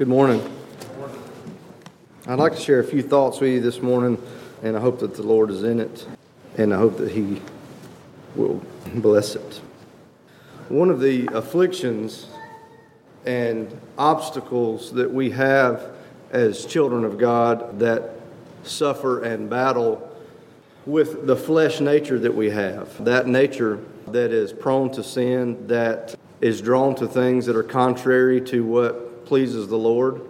Good morning. I'd like to share a few thoughts with you this morning, and I hope that the Lord is in it, and I hope that He will bless it. One of the afflictions and obstacles that we have as children of God that suffer and battle with the flesh nature that we have, that nature that is prone to sin, that is drawn to things that are contrary to what pleases the Lord.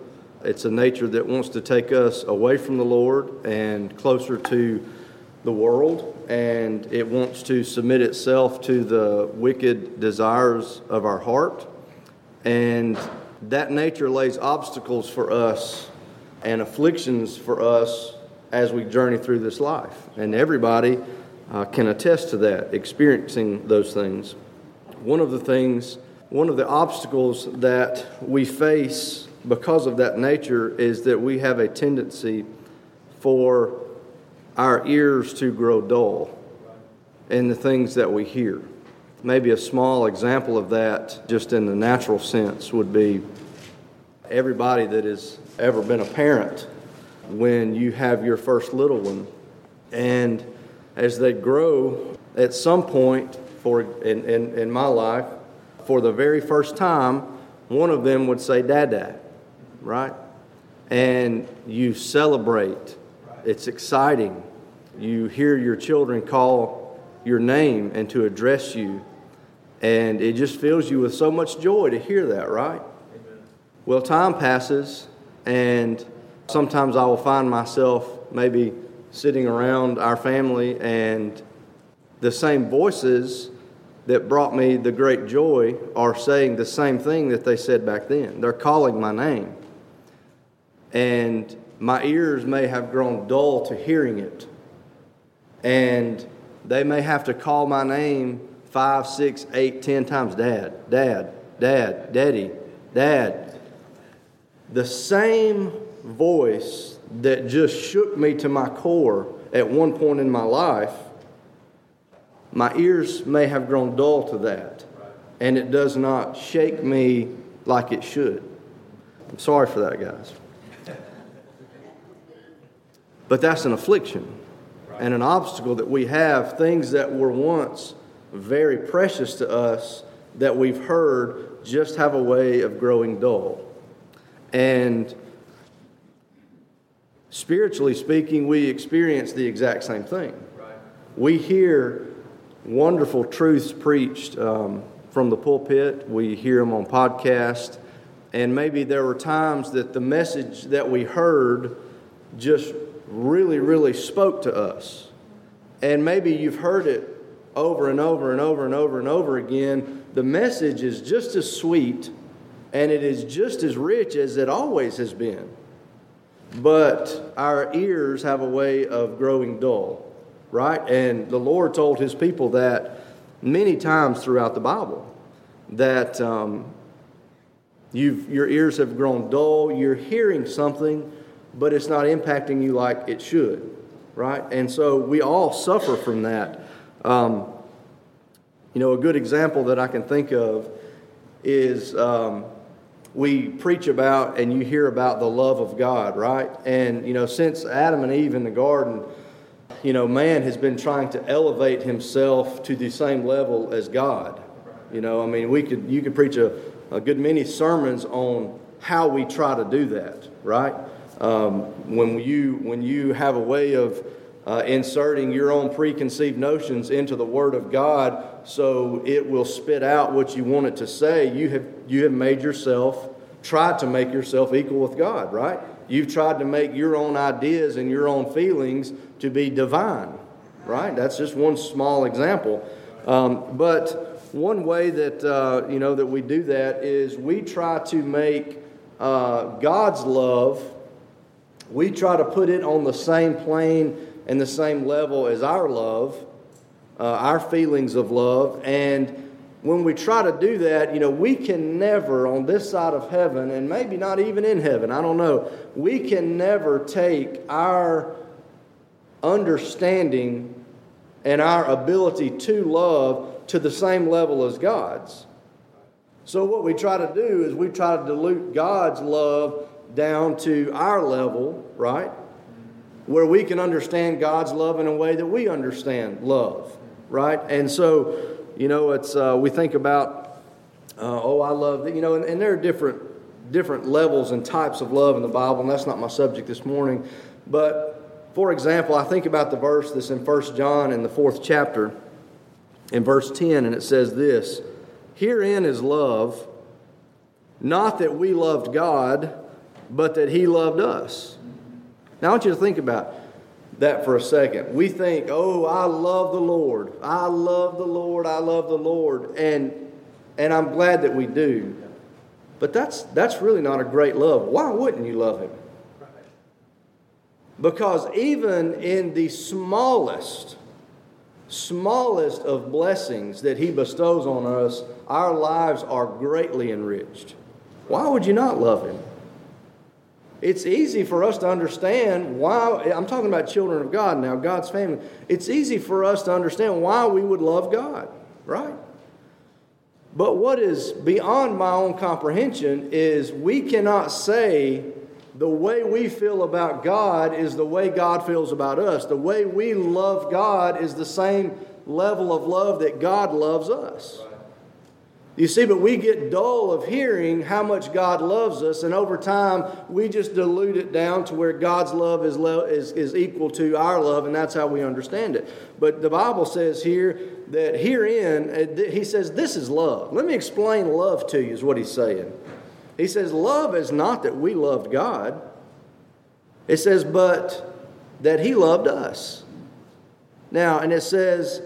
It's a nature that wants to take us away from the Lord and closer to the world, and it wants to submit itself to the wicked desires of our heart. And that nature lays obstacles for us and afflictions for us as we journey through this life. And everybody uh, can attest to that, experiencing those things. One of the things one of the obstacles that we face because of that nature is that we have a tendency for our ears to grow dull in the things that we hear. Maybe a small example of that, just in the natural sense, would be everybody that has ever been a parent when you have your first little one. And as they grow, at some point, for in, in, in my life, for the very first time, one of them would say, Dad, Dad, right? And you celebrate. It's exciting. You hear your children call your name and to address you. And it just fills you with so much joy to hear that, right? Amen. Well, time passes, and sometimes I will find myself maybe sitting around our family, and the same voices that brought me the great joy are saying the same thing that they said back then. They're calling my name. And my ears may have grown dull to hearing it. And they may have to call my name five, six, eight, ten times Dad, Dad, Dad, Daddy, Dad. The same voice that just shook me to my core at one point in my life my ears may have grown dull to that, and it does not shake me like it should. I'm sorry for that, guys. But that's an affliction and an obstacle that we have, things that were once very precious to us that we've heard just have a way of growing dull. And spiritually speaking, we experience the exact same thing. We hear wonderful truths preached um, from the pulpit. We hear them on podcast. And maybe there were times that the message that we heard just really, really spoke to us. And maybe you've heard it over and over and over and over and over again. The message is just as sweet and it is just as rich as it always has been. But our ears have a way of growing dull right? And the Lord told his people that many times throughout the Bible that um, your ears have grown dull, you're hearing something, but it's not impacting you like it should, right? And so we all suffer from that. Um, you know, a good example that I can think of is um, we preach about and you hear about the love of God, right? And, you know, since Adam and Eve in the garden, you know, man has been trying to elevate himself to the same level as God. You know, I mean, we could you could preach a, a good many sermons on how we try to do that, right? Um, when you when you have a way of uh, inserting your own preconceived notions into the Word of God, so it will spit out what you want it to say. You have you have made yourself tried to make yourself equal with God, right? You've tried to make your own ideas and your own feelings to be divine, right? That's just one small example. Um, but one way that uh, you know that we do that is we try to make uh, God's love. We try to put it on the same plane and the same level as our love, uh, our feelings of love, and when we try to do that, you know, we can never, on this side of heaven, and maybe not even in heaven, I don't know, we can never take our understanding and our ability to love to the same level as God's. So, what we try to do is we try to dilute God's love down to our level, right? Where we can understand God's love in a way that we understand love, right? And so, you know, it's uh, we think about, uh, oh, I love that, you know, and, and there are different different levels and types of love in the Bible, and that's not my subject this morning. But for example, I think about the verse that's in 1 John in the fourth chapter, in verse 10, and it says this Herein is love, not that we loved God, but that He loved us. Now, I want you to think about that for a second. We think, oh, I love the Lord. I love the Lord. I love the Lord. And, and I'm glad that we do. But that's, that's really not a great love. Why wouldn't you love Him? Because even in the smallest, smallest of blessings that He bestows on us, our lives are greatly enriched. Why would you not love Him? It's easy for us to understand why, I'm talking about children of God now, God's family. It's easy for us to understand why we would love God, right? But what is beyond my own comprehension is we cannot say the way we feel about God is the way God feels about us. The way we love God is the same level of love that God loves us. You see, but we get dull of hearing how much God loves us, and over time we just dilute it down to where God's love is, lo- is, is equal to our love, and that's how we understand it. But the Bible says here that herein, uh, he says, this is love. Let me explain love to you, is what he's saying. He says, love is not that we loved God, it says, but that he loved us. Now, and it says,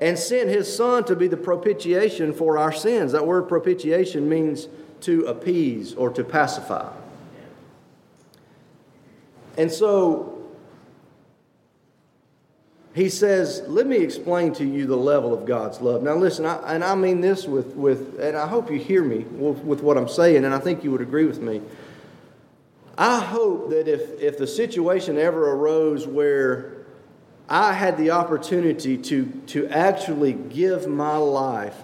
and sent his son to be the propitiation for our sins. That word propitiation means to appease or to pacify. And so he says, Let me explain to you the level of God's love. Now, listen, I, and I mean this with, with, and I hope you hear me with, with what I'm saying, and I think you would agree with me. I hope that if, if the situation ever arose where I had the opportunity to, to actually give my life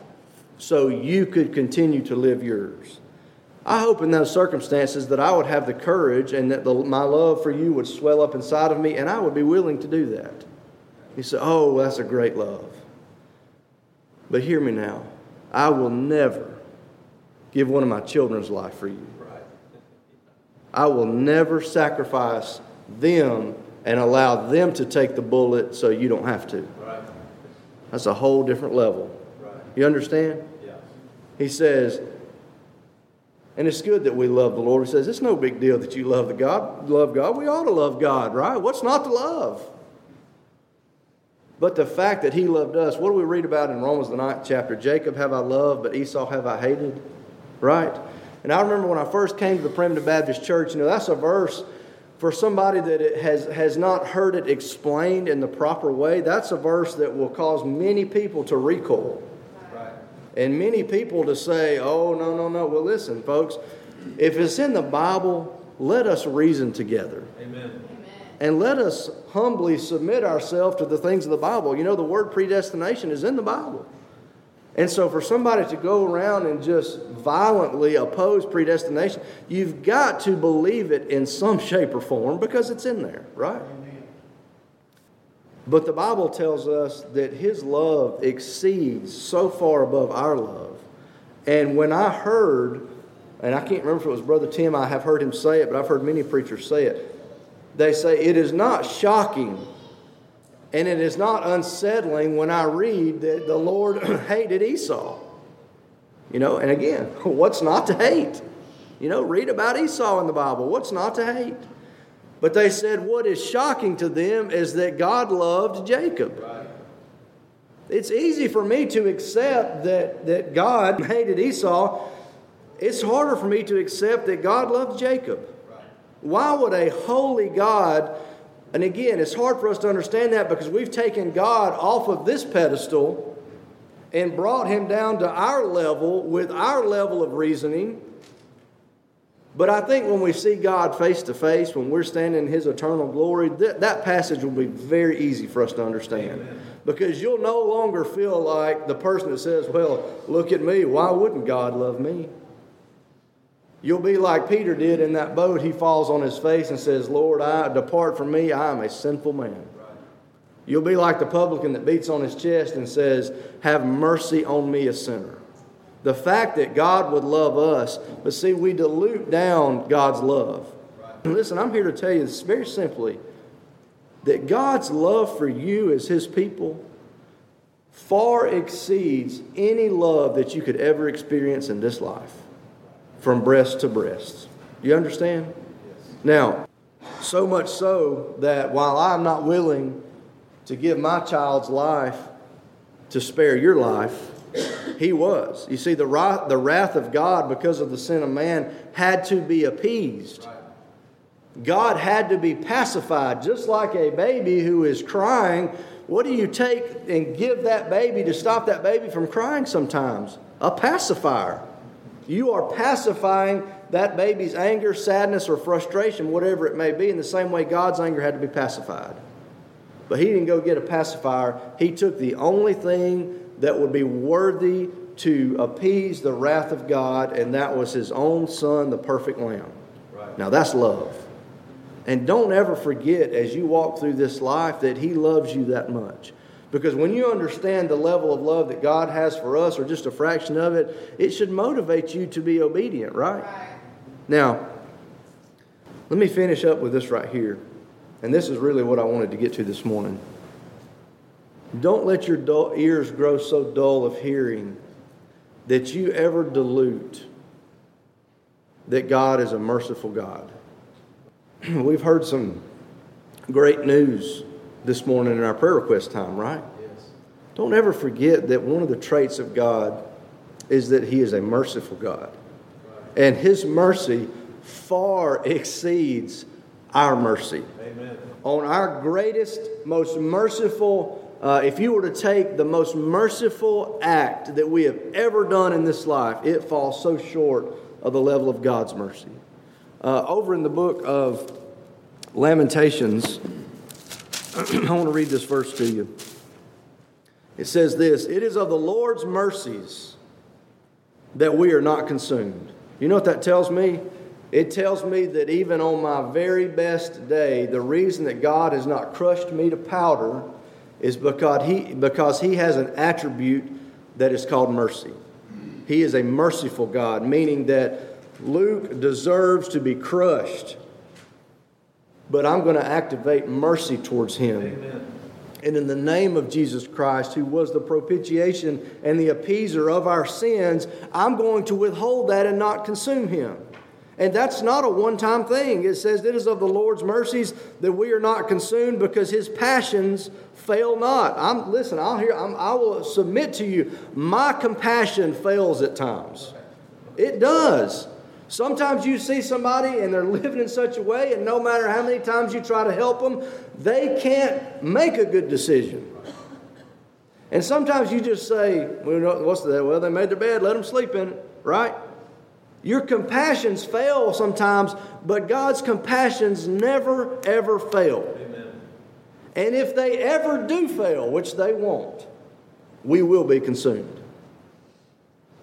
so you could continue to live yours. I hope in those circumstances that I would have the courage and that the, my love for you would swell up inside of me, and I would be willing to do that. He said, Oh, that's a great love. But hear me now. I will never give one of my children's life for you. I will never sacrifice them and allow them to take the bullet so you don't have to. Right. That's a whole different level. Right. You understand? Yeah. He says, and it's good that we love the Lord. He says, it's no big deal that you love the God, love God. We ought to love God, right? What's not to love? But the fact that he loved us, what do we read about in Romans the ninth chapter? Jacob have I loved, but Esau have I hated. Right? And I remember when I first came to the Primitive Baptist Church, you know, that's a verse for somebody that has, has not heard it explained in the proper way, that's a verse that will cause many people to recoil. Right. And many people to say, oh, no, no, no. Well, listen, folks, if it's in the Bible, let us reason together. Amen. And let us humbly submit ourselves to the things of the Bible. You know, the word predestination is in the Bible. And so, for somebody to go around and just violently oppose predestination, you've got to believe it in some shape or form because it's in there, right? But the Bible tells us that His love exceeds so far above our love. And when I heard, and I can't remember if it was Brother Tim, I have heard him say it, but I've heard many preachers say it. They say, It is not shocking and it is not unsettling when I read that the Lord hated Esau. You know, and again, what's not to hate? You know, read about Esau in the Bible. What's not to hate? But they said what is shocking to them is that God loved Jacob. Right. It's easy for me to accept that, that God hated Esau. It's harder for me to accept that God loved Jacob. Right. Why would a holy God and again, it's hard for us to understand that because we've taken God off of this pedestal and brought him down to our level with our level of reasoning. But I think when we see God face to face, when we're standing in his eternal glory, that, that passage will be very easy for us to understand. Amen. Because you'll no longer feel like the person that says, Well, look at me. Why wouldn't God love me? You'll be like Peter did in that boat. He falls on his face and says, Lord, I depart from me. I am a sinful man. You'll be like the publican that beats on his chest and says, Have mercy on me, a sinner. The fact that God would love us, but see, we dilute down God's love. Listen, I'm here to tell you this very simply that God's love for you as His people far exceeds any love that you could ever experience in this life from breast to breast. You understand? Yes. Now, so much so that while I'm not willing to give my child's life to spare your life, he was. You see, the wrath, the wrath of God because of the sin of man had to be appeased. God had to be pacified, just like a baby who is crying. What do you take and give that baby to stop that baby from crying sometimes? A pacifier. You are pacifying that baby's anger, sadness, or frustration, whatever it may be, in the same way God's anger had to be pacified. But he didn't go get a pacifier. He took the only thing that would be worthy to appease the wrath of God, and that was his own son, the perfect lamb. Right. Now that's love. And don't ever forget as you walk through this life that he loves you that much. Because when you understand the level of love that God has for us, or just a fraction of it, it should motivate you to be obedient, right? right. Now, let me finish up with this right here. And this is really what I wanted to get to this morning. Don't let your dull, ears grow so dull of hearing that you ever dilute that God is a merciful God. We've heard some great news this morning in our prayer request time, right? Yes. Don't ever forget that one of the traits of God is that He is a merciful God. Right. And His mercy far exceeds our mercy. Amen. On our greatest, most merciful, uh, if you were to take the most merciful act that we have ever done in this life, it falls so short of the level of God's mercy. Uh, over in the book of Lamentations, I want to read this verse to you. It says this It is of the Lord's mercies that we are not consumed. You know what that tells me? It tells me that even on my very best day, the reason that God has not crushed me to powder is because he, because he has an attribute that is called mercy. He is a merciful God, meaning that Luke deserves to be crushed, but I'm going to activate mercy towards him. Amen. And in the name of Jesus Christ, who was the propitiation and the appeaser of our sins, I'm going to withhold that and not consume him. And that's not a one time thing. It says, It is of the Lord's mercies that we are not consumed because his passions fail not. I'm, listen, I'll hear, I'm, I will submit to you, my compassion fails at times. It does. Sometimes you see somebody and they're living in such a way, and no matter how many times you try to help them, they can't make a good decision. And sometimes you just say, well, what's that? Well, they made their bed, let them sleep in it, right? Your compassions fail sometimes, but God's compassions never, ever fail. Amen. And if they ever do fail, which they won't, we will be consumed.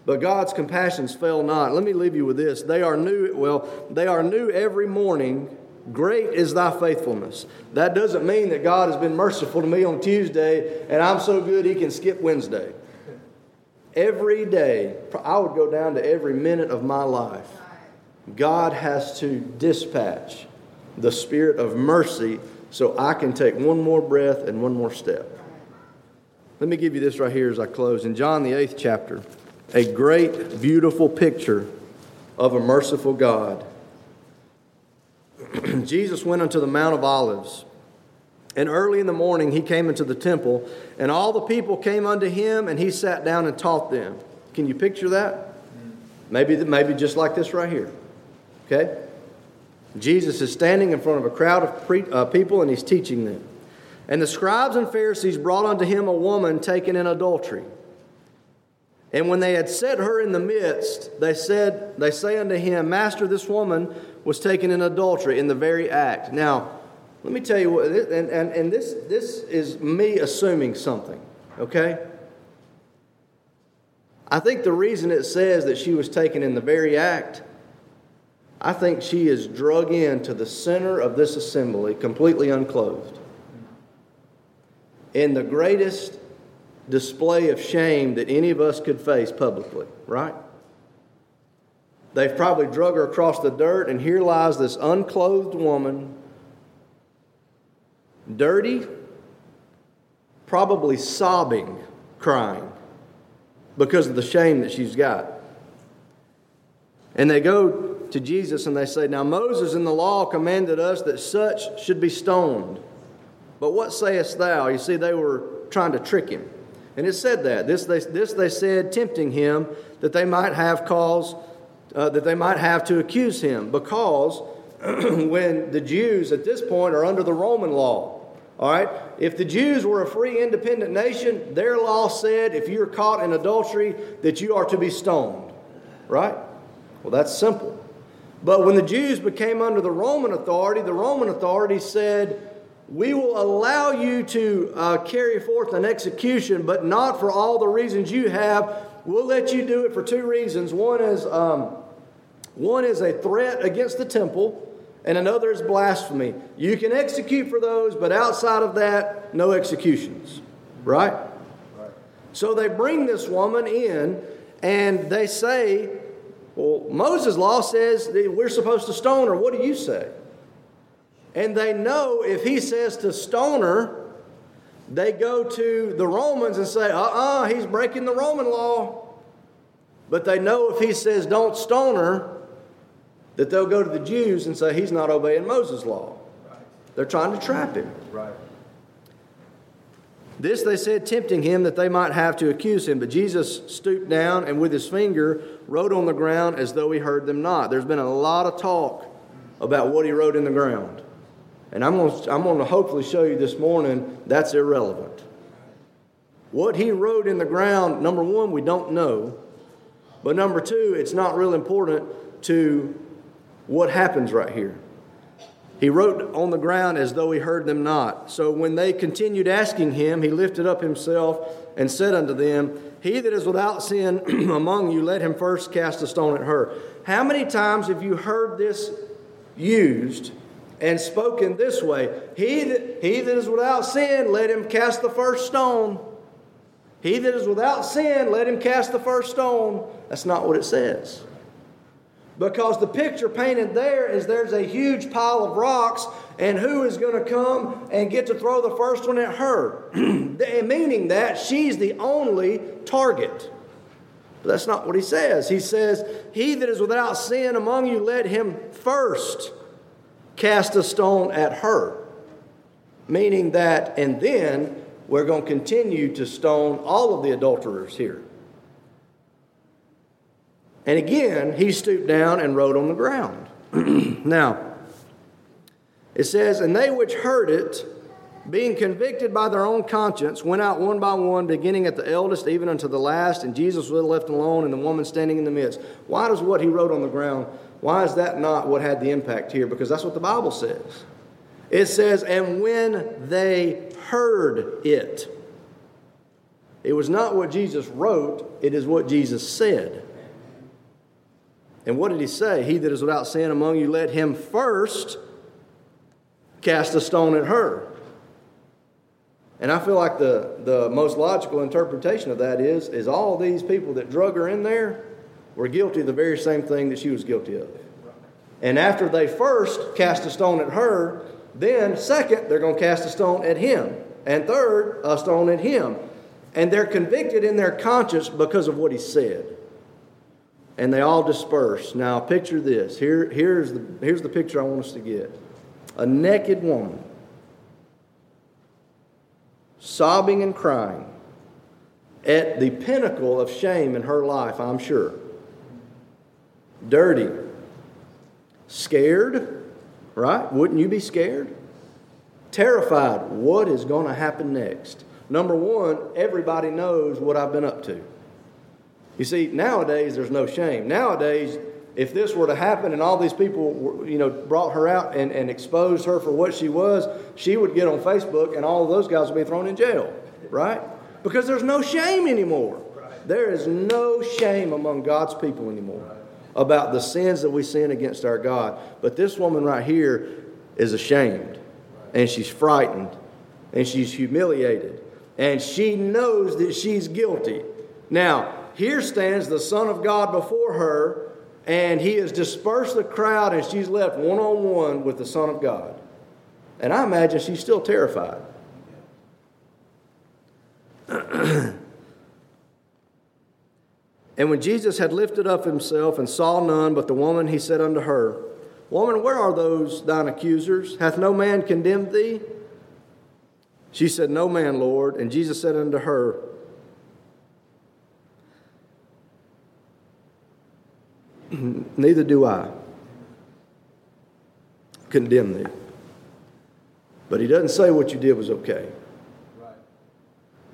But God's compassions fail not. Let me leave you with this. They are new, well, they are new every morning. Great is thy faithfulness. That doesn't mean that God has been merciful to me on Tuesday and I'm so good he can skip Wednesday. Every day, I would go down to every minute of my life. God has to dispatch the spirit of mercy so I can take one more breath and one more step. Let me give you this right here as I close. In John, the eighth chapter, a great, beautiful picture of a merciful God. Jesus went unto the Mount of Olives. And early in the morning he came into the temple, and all the people came unto him, and he sat down and taught them. Can you picture that? Maybe, maybe just like this right here. Okay? Jesus is standing in front of a crowd of pre, uh, people, and he's teaching them. And the scribes and Pharisees brought unto him a woman taken in adultery. And when they had set her in the midst, they said, they say unto him, Master, this woman was taken in adultery in the very act. Now, Let me tell you what, and, and, and this, this is me assuming something, okay? I think the reason it says that she was taken in the very act, I think she is drug into the center of this assembly, completely unclothed. In the greatest display of shame that any of us could face publicly, right? They've probably drug her across the dirt, and here lies this unclothed woman, dirty, probably sobbing, crying because of the shame that she's got. And they go to Jesus and they say, Now Moses in the law commanded us that such should be stoned. But what sayest thou? You see, they were trying to trick him. And it said that. This they, this they said, tempting him, that they might have cause, uh, that they might have to accuse him. Because when the Jews at this point are under the Roman law, all right? If the Jews were a free, independent nation, their law said if you're caught in adultery, that you are to be stoned, right? Well, that's simple. But when the Jews became under the Roman authority, the Roman authority said, we will allow you to uh, carry forth an execution, but not for all the reasons you have. We'll let you do it for two reasons. One is, um, one is a threat against the temple, and another is blasphemy. You can execute for those, but outside of that, no executions. Right? right? So they bring this woman in and they say, Well, Moses' law says that we're supposed to stone her. What do you say? And they know if he says to Stoner, they go to the Romans and say, uh uh-uh, uh, he's breaking the Roman law. But they know if he says don't Stoner, that they'll go to the Jews and say he's not obeying Moses' law. Right. They're trying to trap him. Right. This they said, tempting him that they might have to accuse him. But Jesus stooped down and with his finger wrote on the ground as though he heard them not. There's been a lot of talk about what he wrote in the ground. And I'm going, to, I'm going to hopefully show you this morning that's irrelevant. What he wrote in the ground, number one, we don't know. But number two, it's not real important to what happens right here. He wrote on the ground as though he heard them not. So when they continued asking him, he lifted up himself and said unto them, He that is without sin among you, let him first cast a stone at her. How many times have you heard this used and spoken this way? He that, he that is without sin, let him cast the first stone. He that is without sin, let him cast the first stone. That's not what it says. Because the picture painted there is there's a huge pile of rocks, and who is going to come and get to throw the first one at her? Meaning that she's the only target. But that's not what he says. He says, He that is without sin among you, let him first cast a stone at her. Meaning that, and then we're going to continue to stone all of the adulterers here. And again, he stooped down and wrote on the ground. now, it says, And they which heard it, being convicted by their own conscience, went out one by one, beginning at the eldest, even unto the last, and Jesus was left alone, and the woman standing in the midst. Why does what he wrote on the ground, why is that not what had the impact here? Because that's what the Bible says. It says, And when they heard it, it was not what Jesus wrote, it is what Jesus said. And what did he say? He that is without sin among you, let him first cast a stone at her. And I feel like the, the most logical interpretation of that is, is all these people that drug her in there were guilty of the very same thing that she was guilty of. And after they first cast a stone at her, then second, they're going to cast a stone at him. And third, a stone at him. And they're convicted in their conscience because of what he said and they all disperse. Now, picture this. Here, here's, the, here's the picture I want us to get a naked woman, sobbing and crying at the pinnacle of shame in her life, I'm sure. Dirty, scared, right? Wouldn't you be scared? Terrified. What is going to happen next? Number one, everybody knows what I've been up to. You see, nowadays there's no shame. Nowadays, if this were to happen and all these people, were, you know, brought her out and, and exposed her for what she was, she would get on Facebook and all of those guys would be thrown in jail, right? Because there's no shame anymore. There is no shame among God's people anymore about the sins that we sin against our God. But this woman right here is ashamed and she's frightened and she's humiliated and she knows that she's guilty. Now, here stands the Son of God before her, and he has dispersed the crowd, and she's left one on one with the Son of God. And I imagine she's still terrified. and when Jesus had lifted up himself and saw none but the woman, he said unto her, Woman, where are those thine accusers? Hath no man condemned thee? She said, No man, Lord. And Jesus said unto her, Neither do I condemn thee. But he doesn't say what you did was okay.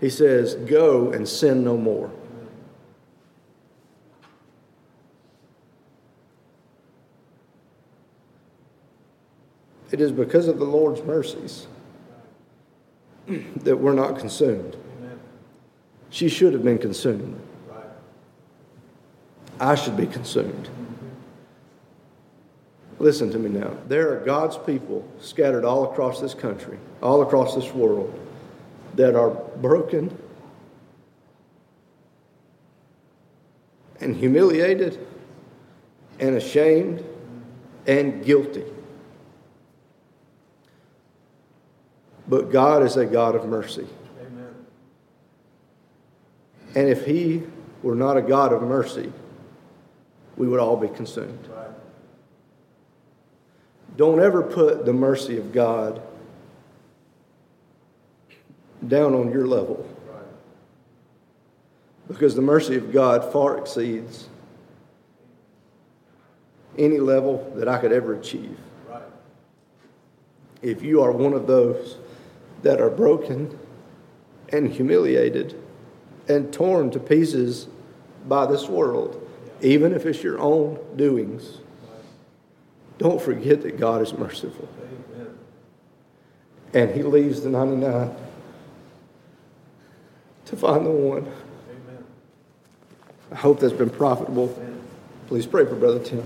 He says, Go and sin no more. It is because of the Lord's mercies that we're not consumed. She should have been consumed. I should be consumed. Listen to me now. There are God's people scattered all across this country, all across this world, that are broken and humiliated and ashamed and guilty. But God is a God of mercy. Amen. And if He were not a God of mercy, we would all be consumed. Right. Don't ever put the mercy of God down on your level. Right. Because the mercy of God far exceeds any level that I could ever achieve. Right. If you are one of those that are broken and humiliated and torn to pieces by this world, even if it's your own doings, don't forget that God is merciful. And He leaves the 99 to find the one. I hope that's been profitable. Please pray for Brother Tim.